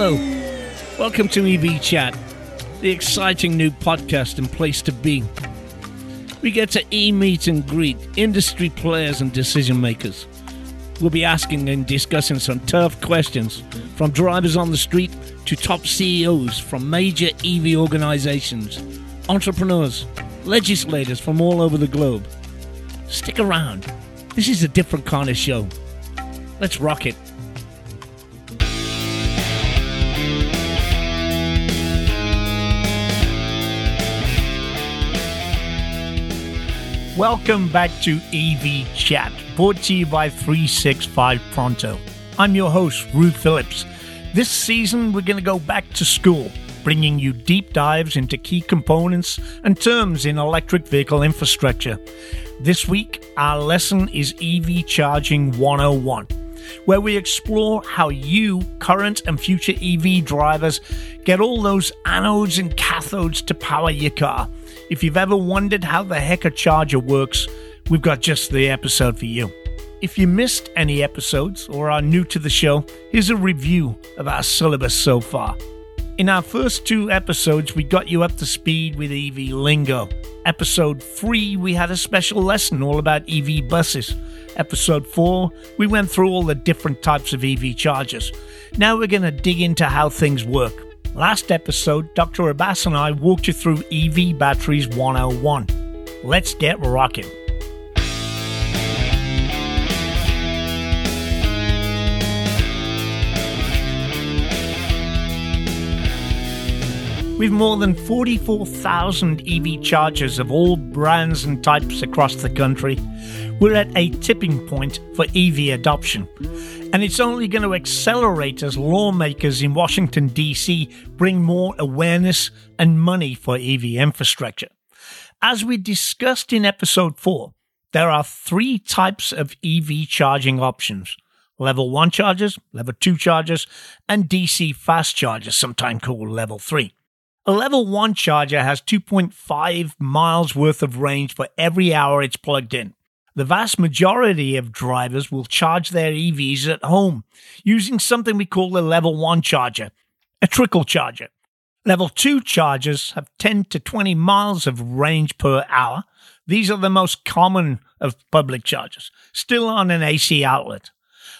Hello. Welcome to EV Chat, the exciting new podcast and place to be. We get to e meet and greet industry players and decision makers. We'll be asking and discussing some tough questions from drivers on the street to top CEOs from major EV organizations, entrepreneurs, legislators from all over the globe. Stick around. This is a different kind of show. Let's rock it. Welcome back to EV Chat, brought to you by 365 Pronto. I'm your host, Rue Phillips. This season, we're going to go back to school, bringing you deep dives into key components and terms in electric vehicle infrastructure. This week, our lesson is EV Charging 101 where we explore how you, current and future EV drivers, get all those anodes and cathodes to power your car. If you've ever wondered how the heck a charger works, we've got just the episode for you. If you missed any episodes or are new to the show, here's a review of our syllabus so far. In our first two episodes, we got you up to speed with EV lingo. Episode 3, we had a special lesson all about EV buses. Episode 4, we went through all the different types of EV chargers. Now we're going to dig into how things work. Last episode, Dr. Abbas and I walked you through EV Batteries 101. Let's get rocking. With more than 44,000 EV chargers of all brands and types across the country, we're at a tipping point for EV adoption. And it's only going to accelerate as lawmakers in Washington, D.C. bring more awareness and money for EV infrastructure. As we discussed in episode 4, there are three types of EV charging options level 1 chargers, level 2 chargers, and DC fast chargers, sometimes called level 3. A level 1 charger has 2.5 miles worth of range for every hour it's plugged in. The vast majority of drivers will charge their EVs at home using something we call a level 1 charger, a trickle charger. Level 2 chargers have 10 to 20 miles of range per hour. These are the most common of public chargers, still on an AC outlet.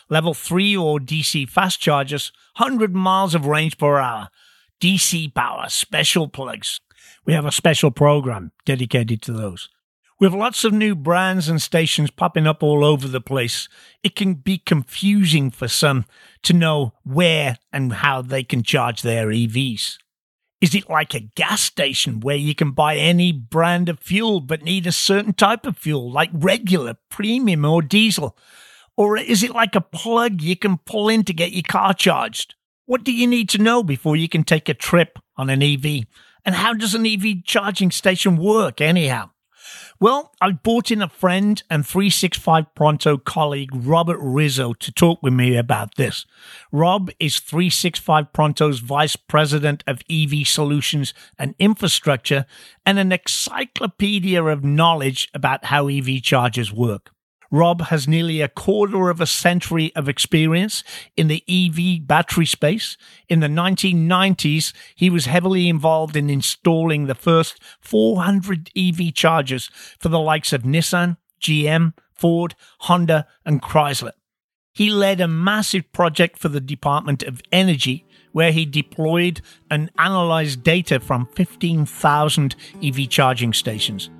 Level 3 or DC fast chargers, 100 miles of range per hour. DC Power special plugs. We have a special program dedicated to those. With lots of new brands and stations popping up all over the place, it can be confusing for some to know where and how they can charge their EVs. Is it like a gas station where you can buy any brand of fuel but need a certain type of fuel, like regular, premium, or diesel? Or is it like a plug you can pull in to get your car charged? What do you need to know before you can take a trip on an EV? And how does an EV charging station work, anyhow? Well, I brought in a friend and 365 Pronto colleague, Robert Rizzo, to talk with me about this. Rob is 365 Pronto's Vice President of EV Solutions and Infrastructure and an encyclopedia of knowledge about how EV chargers work. Rob has nearly a quarter of a century of experience in the EV battery space. In the 1990s, he was heavily involved in installing the first 400 EV chargers for the likes of Nissan, GM, Ford, Honda, and Chrysler. He led a massive project for the Department of Energy where he deployed and analyzed data from 15,000 EV charging stations.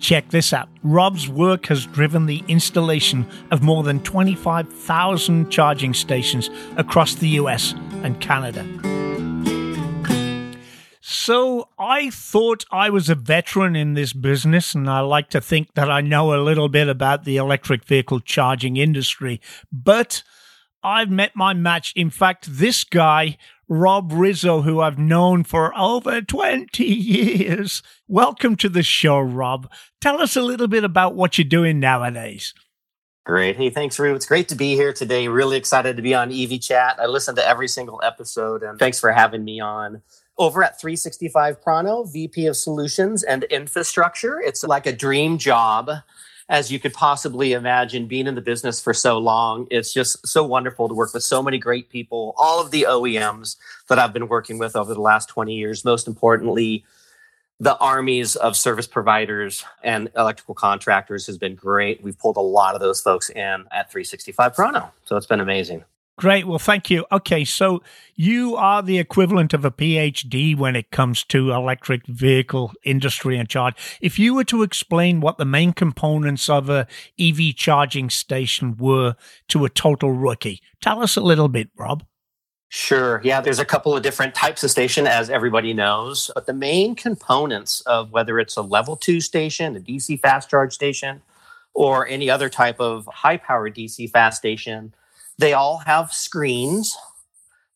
Check this out. Rob's work has driven the installation of more than 25,000 charging stations across the US and Canada. So I thought I was a veteran in this business, and I like to think that I know a little bit about the electric vehicle charging industry. But I've met my match. In fact, this guy Rob Rizzo, who I've known for over 20 years. Welcome to the show, Rob. Tell us a little bit about what you're doing nowadays. Great. Hey, thanks, Rue. It's great to be here today. Really excited to be on EV Chat. I listen to every single episode, and thanks for having me on. Over at 365 Pronto, VP of Solutions and Infrastructure. It's like a dream job as you could possibly imagine being in the business for so long. It's just so wonderful to work with so many great people, all of the OEMs that I've been working with over the last 20 years, most importantly, the armies of service providers and electrical contractors has been great. We've pulled a lot of those folks in at 365 Pronto. So it's been amazing. Great. Well, thank you. Okay, so you are the equivalent of a PhD when it comes to electric vehicle industry and charge. If you were to explain what the main components of a EV charging station were to a total rookie, tell us a little bit, Rob. Sure. Yeah, there's a couple of different types of station, as everybody knows. But the main components of whether it's a level two station, a DC fast charge station, or any other type of high power DC fast station they all have screens.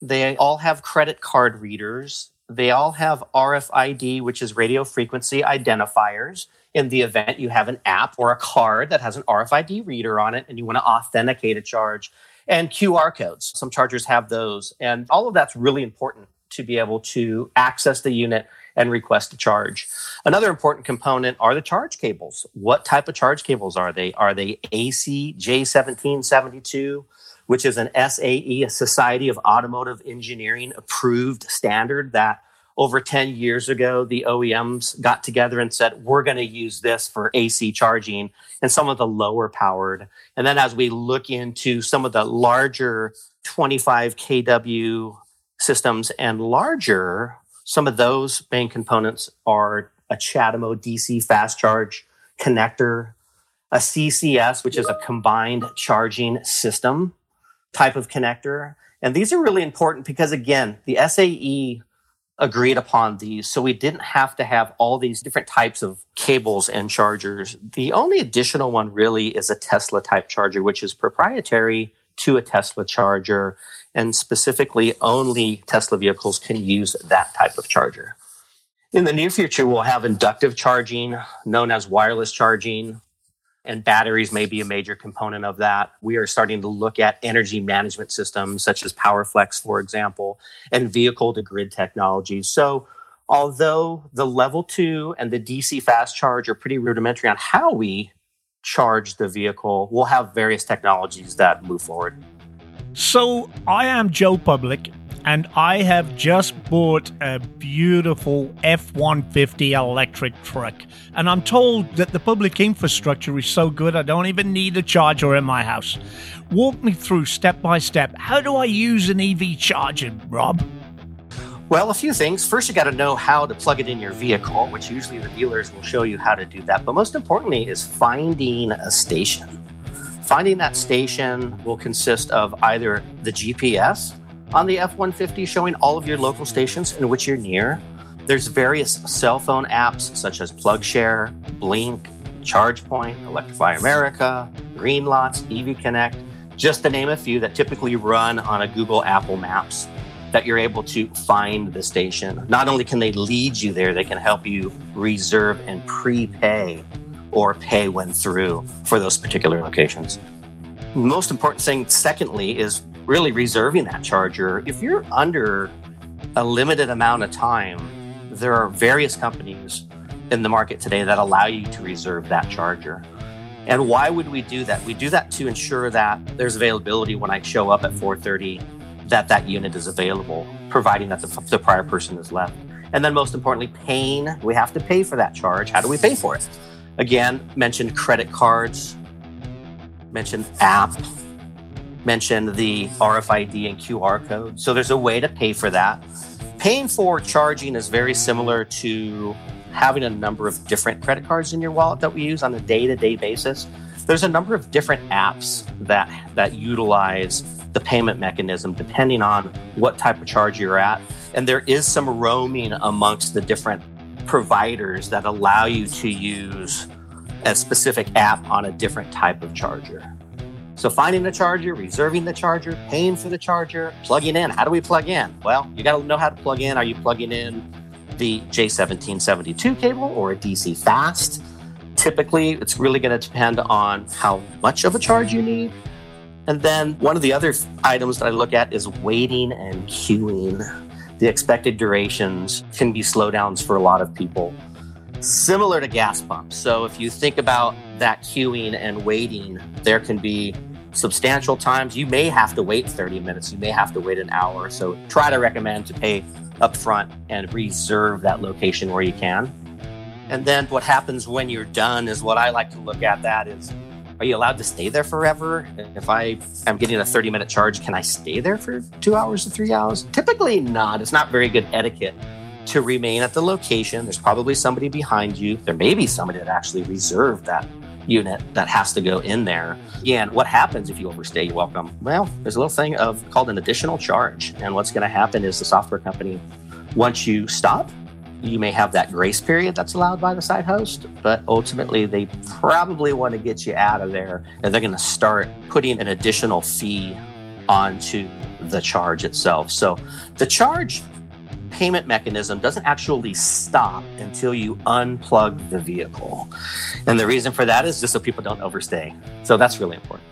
They all have credit card readers. They all have RFID, which is radio frequency identifiers. In the event you have an app or a card that has an RFID reader on it and you want to authenticate a charge, and QR codes. Some chargers have those. And all of that's really important to be able to access the unit and request a charge. Another important component are the charge cables. What type of charge cables are they? Are they AC J1772? Which is an SAE, a Society of Automotive Engineering approved standard that over 10 years ago, the OEMs got together and said, we're going to use this for AC charging and some of the lower powered. And then as we look into some of the larger 25 kW systems and larger, some of those main components are a CHAdeMO DC fast charge connector, a CCS, which is a combined charging system type of connector. And these are really important because, again, the SAE agreed upon these. So we didn't have to have all these different types of cables and chargers. The only additional one really is a Tesla type charger, which is proprietary to a Tesla charger. And specifically, only Tesla vehicles can use that type of charger. In the near future, we'll have inductive charging, known as wireless charging, and batteries may be a major component of that. We are starting to look at energy management systems such as PowerFlex, for example, and vehicle to grid technologies. So, although the level two and the DC fast charge are pretty rudimentary on how we charge the vehicle, we'll have various technologies that move forward. So, I am Joe Public and I have just bought a beautiful F 150 electric truck. And I'm told that the public infrastructure is so good I don't even need a charger in my house. Walk me through step by step. How do I use an EV charger, Rob? Well, a few things. First, you got to know how to plug it in your vehicle, which usually the dealers will show you how to do that. But most importantly, is finding a station. Finding that station will consist of either the GPS, on the F 150 showing all of your local stations in which you're near. There's various cell phone apps such as PlugShare, Blink, ChargePoint, Electrify America, Greenlots, EV Connect, just to name a few that typically run on a Google Apple Maps that you're able to find the station. Not only can they lead you there, they can help you reserve and prepay or pay when through for those particular locations. Most important thing, secondly, is really reserving that charger. If you're under a limited amount of time, there are various companies in the market today that allow you to reserve that charger. And why would we do that? We do that to ensure that there's availability when I show up at 4:30 that that unit is available, providing that the, the prior person is left. And then most importantly, paying, we have to pay for that charge. How do we pay for it? Again, mentioned credit cards, mentioned app, mentioned the RFID and QR code. So there's a way to pay for that. Paying for charging is very similar to having a number of different credit cards in your wallet that we use on a day-to-day basis. There's a number of different apps that that utilize the payment mechanism depending on what type of charge you're at. And there is some roaming amongst the different providers that allow you to use a specific app on a different type of charger. So finding the charger, reserving the charger, paying for the charger, plugging in. How do we plug in? Well, you got to know how to plug in. Are you plugging in the J1772 cable or a DC fast? Typically, it's really going to depend on how much of a charge you need. And then one of the other items that I look at is waiting and queuing. The expected durations can be slowdowns for a lot of people, similar to gas pumps. So if you think about that queuing and waiting, there can be substantial times. You may have to wait 30 minutes, you may have to wait an hour. So try to recommend to pay upfront and reserve that location where you can. And then what happens when you're done is what I like to look at that is are you allowed to stay there forever? If I am getting a 30 minute charge, can I stay there for two hours or three hours? Typically not. It's not very good etiquette to remain at the location. There's probably somebody behind you. There may be somebody that actually reserved that unit that has to go in there. And what happens if you overstay your welcome? Well, there's a little thing of called an additional charge. And what's going to happen is the software company, once you stop, you may have that grace period that's allowed by the site host, but ultimately they probably want to get you out of there and they're going to start putting an additional fee onto the charge itself. So the charge payment mechanism doesn't actually stop until you unplug the vehicle. And the reason for that is just so people don't overstay. So that's really important.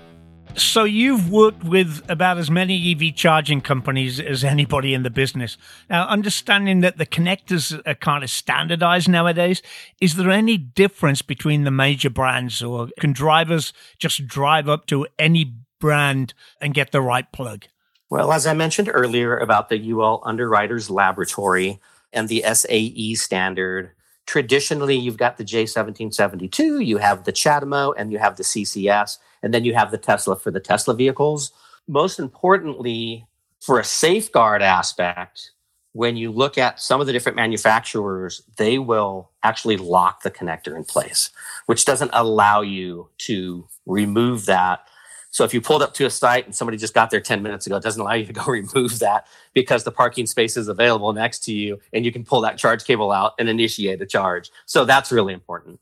So you've worked with about as many EV charging companies as anybody in the business. Now, understanding that the connectors are kind of standardized nowadays, is there any difference between the major brands or can drivers just drive up to any brand and get the right plug? Well, as I mentioned earlier about the UL Underwriters Laboratory and the SAE standard, traditionally you've got the J1772, you have the CHAdeMO, and you have the CCS. And then you have the Tesla for the Tesla vehicles. Most importantly, for a safeguard aspect, when you look at some of the different manufacturers, they will actually lock the connector in place, which doesn't allow you to remove that. So if you pulled up to a site and somebody just got there 10 minutes ago, it doesn't allow you to go remove that because the parking space is available next to you and you can pull that charge cable out and initiate a charge. So that's really important.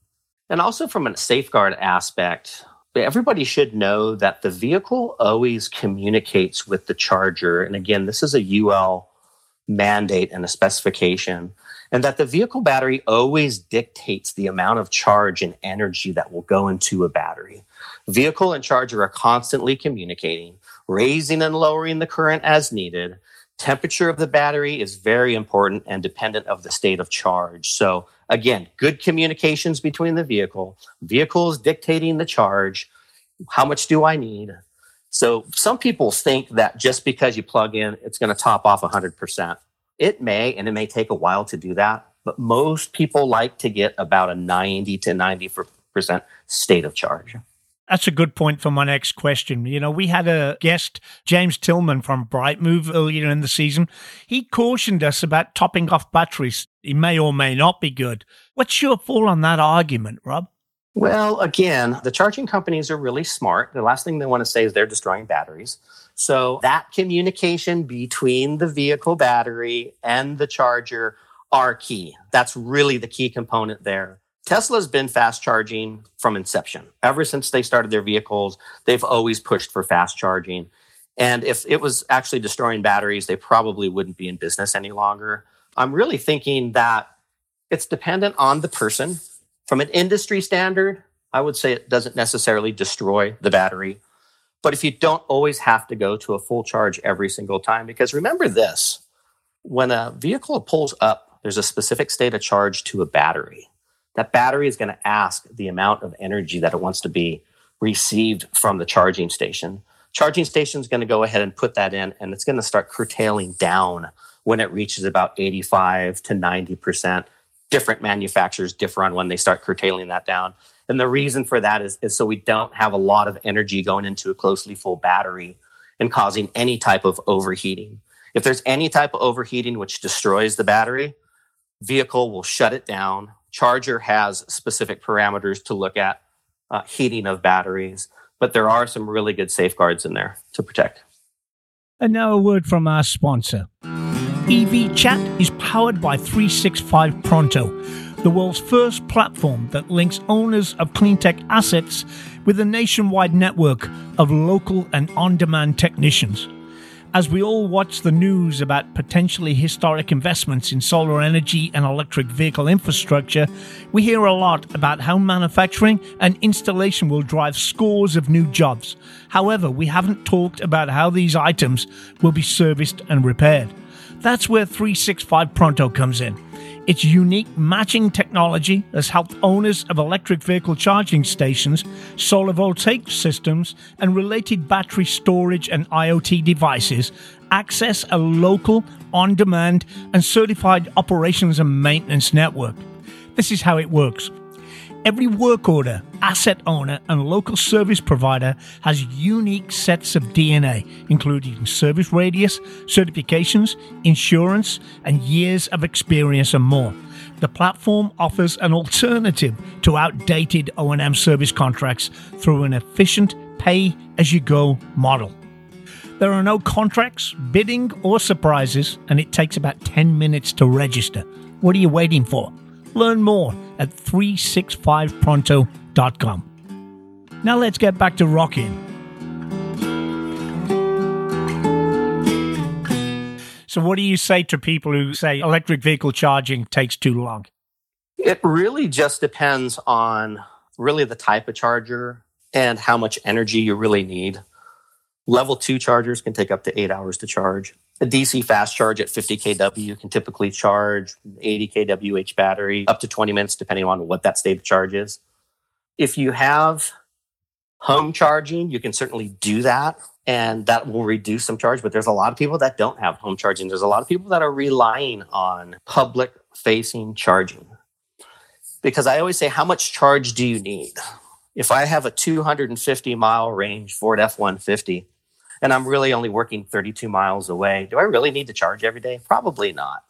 And also from a safeguard aspect, everybody should know that the vehicle always communicates with the charger. And again, this is a UL mandate and a specification. And that the vehicle battery always dictates the amount of charge and energy that will go into a battery. Vehicle and charger are constantly communicating, raising and lowering the current as needed. Temperature of the battery is very important and dependent of the state of charge. So Again, good communications between the vehicle, vehicles dictating the charge. How much do I need? So some people think that just because you plug in, it's going to top off 100%. It may, and it may take a while to do that, but most people like to get about a 90 to 90% state of charge. That's a good point for my next question. You know, we had a guest, James Tillman from Brightmove earlier in the season. He cautioned us about topping off batteries. He may or may not be good. What's your fall on that argument, Rob? Well, again, the charging companies are really smart. The last thing they want to say is they're destroying batteries. So that communication between the vehicle battery and the charger are key. That's really the key component there. Tesla's been fast charging from inception. Ever since they started their vehicles, they've always pushed for fast charging. And if it was actually destroying batteries, they probably wouldn't be in business any longer. I'm really thinking that it's dependent on the person. From an industry standard, I would say it doesn't necessarily destroy the battery. But if you don't always have to go to a full charge every single time, because remember this when a vehicle pulls up, there's a specific state of charge to a battery that battery is going to ask the amount of energy that it wants to be received from the charging station. Charging station is going to go ahead and put that in, and it's going to start curtailing down when it reaches about 85 to 90%. Different manufacturers differ on when they start curtailing that down. And the reason for that is, is so we don't have a lot of energy going into a closely full battery and causing any type of overheating. If there's any type of overheating which destroys the battery, vehicle will shut it down, Charger has specific parameters to look at uh, heating of batteries, but there are some really good safeguards in there to protect. And now a word from our sponsor. EV Chat is powered by 365 Pronto, the world's first platform that links owners of cleantech assets with a nationwide network of local and on demand technicians. As we all watch the news about potentially historic investments in solar energy and electric vehicle infrastructure, we hear a lot about how manufacturing and installation will drive scores of new jobs. However, we haven't talked about how these items will be serviced and repaired. That's where 365 Pronto comes in. Its unique matching technology has helped owners of electric vehicle charging stations, solar voltaic systems, and related battery storage and IoT devices access a local, on demand, and certified operations and maintenance network. This is how it works. Every work order, asset owner, and local service provider has unique sets of DNA, including service radius, certifications, insurance, and years of experience and more. The platform offers an alternative to outdated O&M service contracts through an efficient pay-as-you-go model. There are no contracts, bidding, or surprises, and it takes about 10 minutes to register. What are you waiting for? Learn more at 365pronto.com. Now let's get back to rocking. So, what do you say to people who say electric vehicle charging takes too long? It really just depends on really the type of charger and how much energy you really need. Level two chargers can take up to eight hours to charge. A DC fast charge at 50 kW can typically charge 80 kWh battery up to 20 minutes, depending on what that state of charge is. If you have home charging, you can certainly do that and that will reduce some charge. But there's a lot of people that don't have home charging. There's a lot of people that are relying on public facing charging. Because I always say, how much charge do you need? If I have a 250 mile range Ford F 150, and I'm really only working 32 miles away, do I really need to charge every day? Probably not.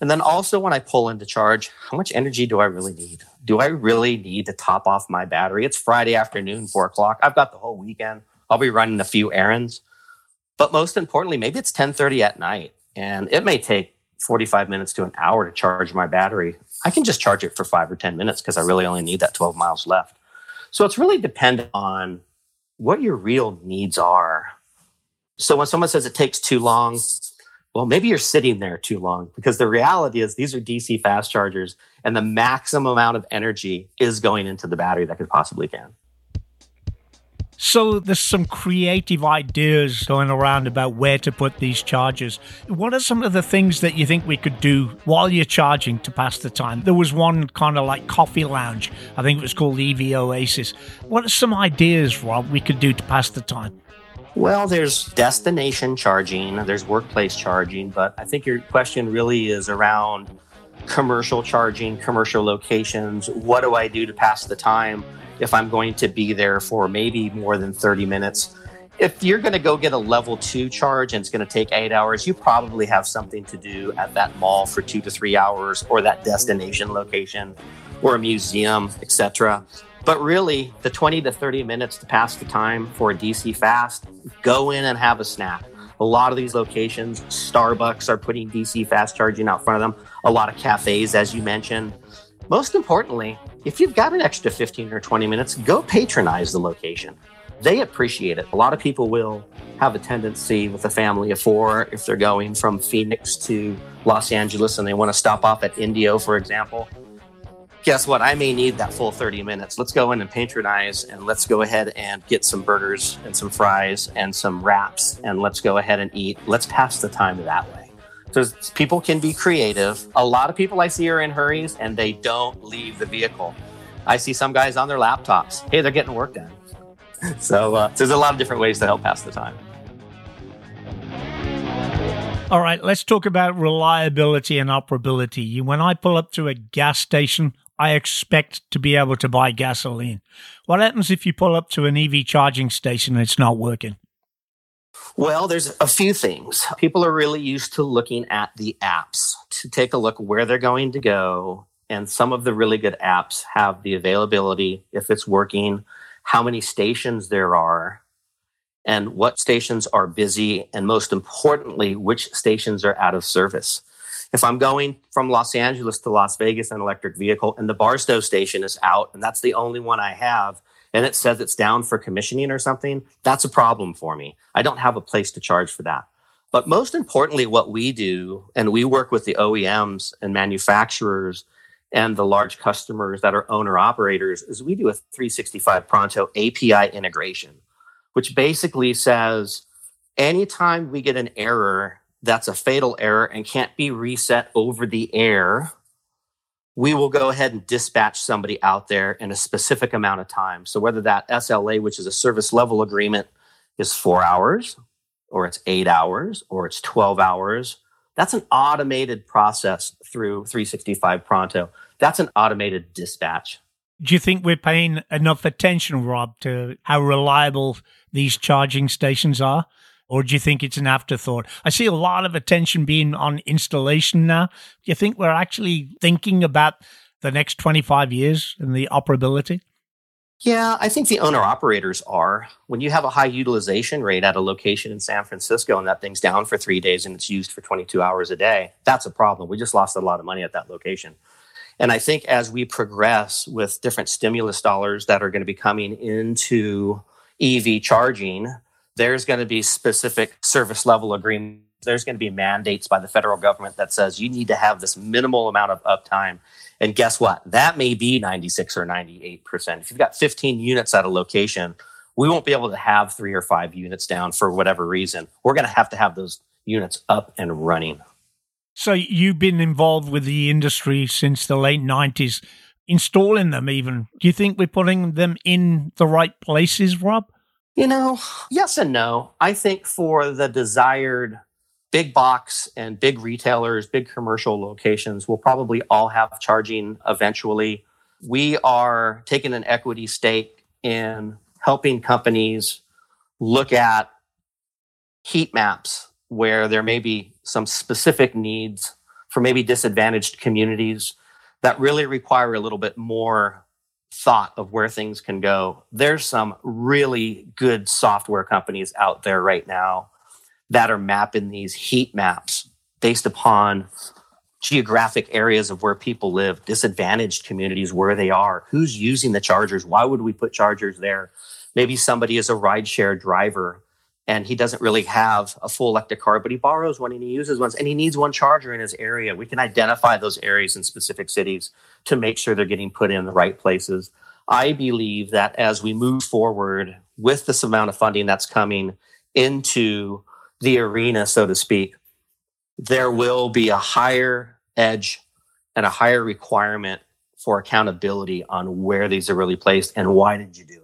And then also when I pull into charge, how much energy do I really need? Do I really need to top off my battery? It's Friday afternoon, four o'clock. I've got the whole weekend. I'll be running a few errands. But most importantly, maybe it's 1030 at night and it may take 45 minutes to an hour to charge my battery. I can just charge it for five or 10 minutes because I really only need that 12 miles left. So it's really dependent on what your real needs are. So when someone says it takes too long, well, maybe you're sitting there too long because the reality is these are DC fast chargers and the maximum amount of energy is going into the battery that could possibly can. So there's some creative ideas going around about where to put these chargers. What are some of the things that you think we could do while you're charging to pass the time? There was one kind of like coffee lounge. I think it was called EV Oasis. What are some ideas, Rob, we could do to pass the time? Well, there's destination charging, there's workplace charging, but I think your question really is around commercial charging, commercial locations. What do I do to pass the time if I'm going to be there for maybe more than 30 minutes? If you're going to go get a level two charge and it's going to take eight hours, you probably have something to do at that mall for two to three hours or that destination location or a museum, etc. But really, the 20 to 30 minutes to pass the time for a DC fast, go in and have a snack. A lot of these locations, Starbucks are putting DC fast charging out front of them, a lot of cafes, as you mentioned. Most importantly, if you've got an extra 15 or 20 minutes, go patronize the location. They appreciate it. A lot of people will have a tendency with a family of four, if they're going from Phoenix to Los Angeles and they want to stop off at Indio, for example, guess what? I may need that full 30 minutes. Let's go in and patronize and let's go ahead and get some burgers and some fries and some wraps and let's go ahead and eat. Let's pass the time that way. So people can be creative. A lot of people I see are in hurries and they don't leave the vehicle. I see some guys on their laptops. Hey, they're getting work done. so, uh, so there's a lot of different ways to help pass the time. All right, let's talk about reliability and operability. When I pull up to a gas station, I expect to be able to buy gasoline. What happens if you pull up to an EV charging station and it's not working? Well, there's a few things. People are really used to looking at the apps to take a look where they're going to go. And some of the really good apps have the availability, if it's working, how many stations there are, and what stations are busy, and most importantly, which stations are out of service. If I'm going from Los Angeles to Las Vegas in an electric vehicle and the Barstow station is out and that's the only one I have, and it says it's down for commissioning or something, that's a problem for me. I don't have a place to charge for that. But most importantly, what we do, and we work with the OEMs and manufacturers and the large customers that are owner operators, is we do a 365 Pronto API integration, which basically says anytime we get an error that's a fatal error and can't be reset over the air, we will go ahead and dispatch somebody out there in a specific amount of time. So whether that SLA, which is a service level agreement, is four hours, or it's eight hours, or it's 12 hours, that's an automated process through 365 Pronto. That's an automated dispatch. Do you think we're paying enough attention, Rob, to how reliable these charging stations are? Or do you think it's an afterthought? I see a lot of attention being on installation now. Do you think we're actually thinking about the next 25 years and the operability? Yeah, I think the owner operators are. When you have a high utilization rate at a location in San Francisco and that thing's down for three days and it's used for 22 hours a day, that's a problem. We just lost a lot of money at that location. And I think as we progress with different stimulus dollars that are going to be coming into EV charging, there's going to be specific service level agreements. There's going to be mandates by the federal government that says you need to have this minimal amount of uptime and guess what? That may be 96 or 98%. If you've got 15 units at a location, we won't be able to have three or five units down for whatever reason. We're going to have to have those units up and running. So you've been involved with the industry since the late 90s, installing them even. Do you think we're putting them in the right places, Rob? You know, yes and no. I think for the desired big box and big retailers, big commercial locations will probably all have charging eventually. We are taking an equity stake in helping companies look at heat maps where there may be some specific needs for maybe disadvantaged communities that really require a little bit more thought of where things can go. There's some really good software companies out there right now that are mapping these heat maps based upon geographic areas of where people live, disadvantaged communities where they are, who's using the chargers, why would we put chargers there? Maybe somebody is a rideshare driver and he doesn't really have a full electric car, but he borrows one and he uses one and he needs one charger in his area. We can identify those areas in specific cities to make sure they're getting put in the right places. I believe that as we move forward with this amount of funding that's coming into the arena, so to speak, there will be a higher edge and a higher requirement for accountability on where these are really placed and why did you do.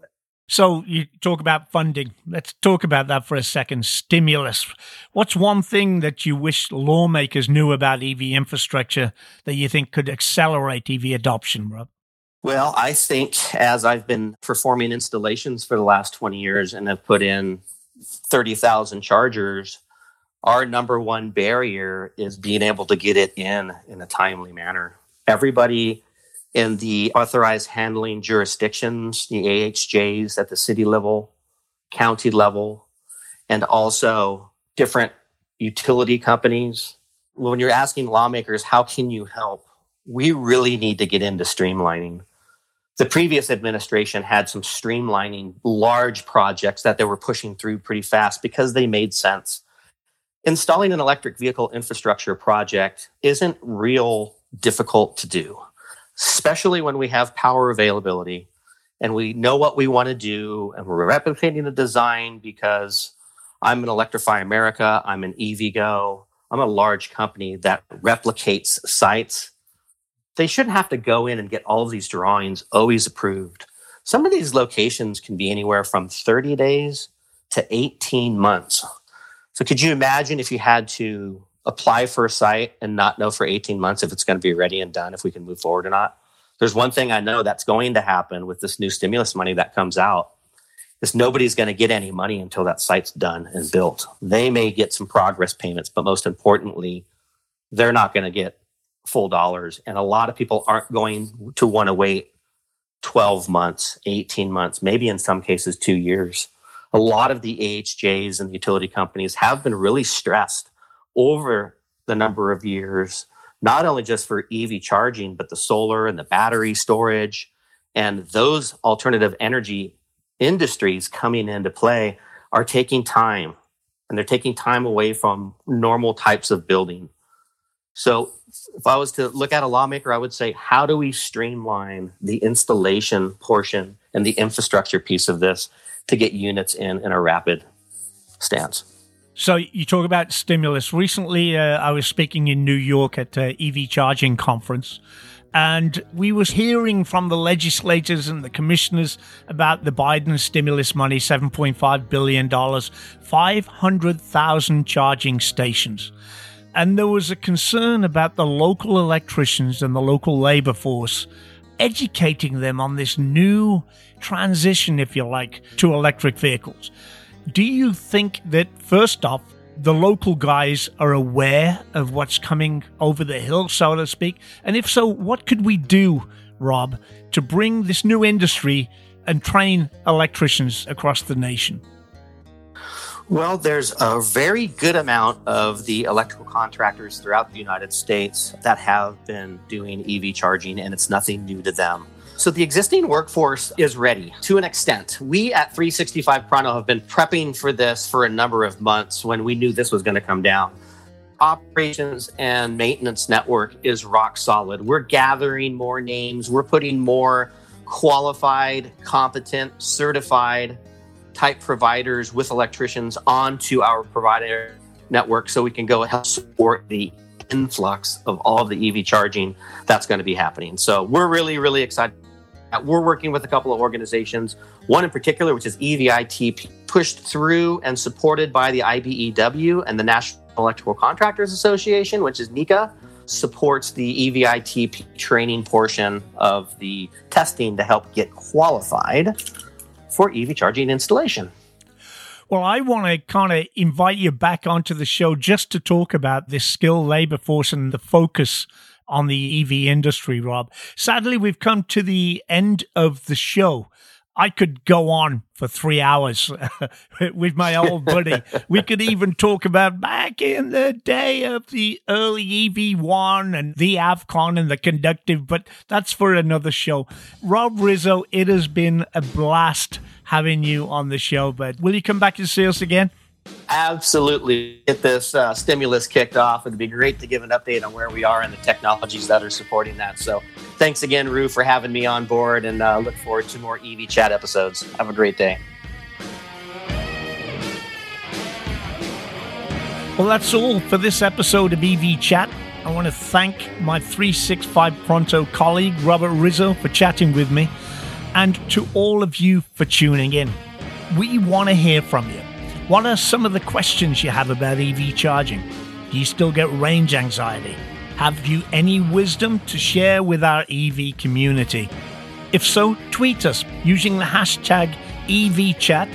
So you talk about funding. Let's talk about that for a second. Stimulus. What's one thing that you wish lawmakers knew about EV infrastructure that you think could accelerate EV adoption, Rob? Well, I think as I've been performing installations for the last 20 years and have put in 30,000 chargers, our number one barrier is being able to get it in in a timely manner. Everybody in the authorized handling jurisdictions, the AHJs at the city level, county level, and also different utility companies. When you're asking lawmakers, how can you help? We really need to get into streamlining the previous administration had some streamlining large projects that they were pushing through pretty fast because they made sense. Installing an electric vehicle infrastructure project isn't real difficult to do, especially when we have power availability and we know what we want to do and we're replicating the design because I'm an Electrify America, I'm an EVgo, I'm a large company that replicates sites they shouldn't have to go in and get all of these drawings always approved. Some of these locations can be anywhere from 30 days to 18 months. So could you imagine if you had to apply for a site and not know for 18 months if it's going to be ready and done, if we can move forward or not? There's one thing I know that's going to happen with this new stimulus money that comes out is nobody's going to get any money until that site's done and built. They may get some progress payments, but most importantly, they're not going to get full dollars. And a lot of people aren't going to want to wait 12 months, 18 months, maybe in some cases, two years. A lot of the AHJs and the utility companies have been really stressed over the number of years, not only just for EV charging, but the solar and the battery storage and those alternative energy industries coming into play are taking time and they're taking time away from normal types of building. So if I was to look at a lawmaker, I would say, how do we streamline the installation portion and the infrastructure piece of this to get units in in a rapid stance? So you talk about stimulus. Recently, uh, I was speaking in New York at uh, EV charging conference, And we was hearing from the legislators and the commissioners about the Biden stimulus money, $7.5 billion, 500,000 charging stations. And there was a concern about the local electricians and the local labor force educating them on this new transition, if you like, to electric vehicles. Do you think that, first off, the local guys are aware of what's coming over the hill, so to speak? And if so, what could we do, Rob, to bring this new industry and train electricians across the nation? Well, there's a very good amount of the electrical contractors throughout the United States that have been doing EV charging, and it's nothing new to them. So the existing workforce is ready to an extent. We at 365 Pronto have been prepping for this for a number of months when we knew this was going to come down. Operations and maintenance network is rock solid. We're gathering more names, we're putting more qualified, competent, certified type providers with electricians onto our provider network so we can go help support the influx of all of the EV charging that's going to be happening. So we're really, really excited. Uh, we're working with a couple of organizations, one in particular, which is EVITP, pushed through and supported by the IBEW and the National Electrical Contractors Association, which is NECA, supports the EVITP training portion of the testing to help get qualified for EV charging installation. Well, I want to kind of invite you back onto the show just to talk about this skilled labor force and the focus on the EV industry, Rob. Sadly, we've come to the end of the show. I could go on for three hours with my old buddy. we could even talk about back in the day of the early EV1 and the Avcon and the conductive, but that's for another show. Rob Rizzo, it has been a blast having you on the show, but will you come back and see us again? Absolutely. Get this uh, stimulus kicked off. It'd be great to give an update on where we are and the technologies that are supporting that. So, thanks again, Rue, for having me on board and uh, look forward to more EV chat episodes. Have a great day. Well, that's all for this episode of EV Chat. I want to thank my 365 Pronto colleague, Robert Rizzo, for chatting with me, and to all of you for tuning in. We want to hear from you. What are some of the questions you have about EV charging? Do you still get range anxiety? Have you any wisdom to share with our EV community? If so, tweet us using the hashtag EVChat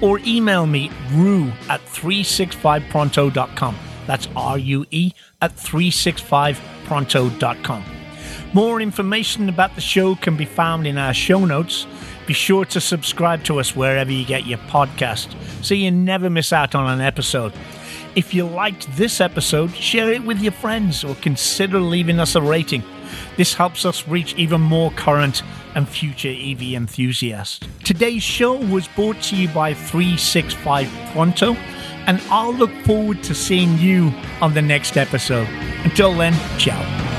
or email me rue at 365pronto.com. That's R U E at 365pronto.com. More information about the show can be found in our show notes be sure to subscribe to us wherever you get your podcast so you never miss out on an episode. If you liked this episode, share it with your friends or consider leaving us a rating. This helps us reach even more current and future EV enthusiasts. Today's show was brought to you by 365 Pronto, and I'll look forward to seeing you on the next episode. Until then, ciao.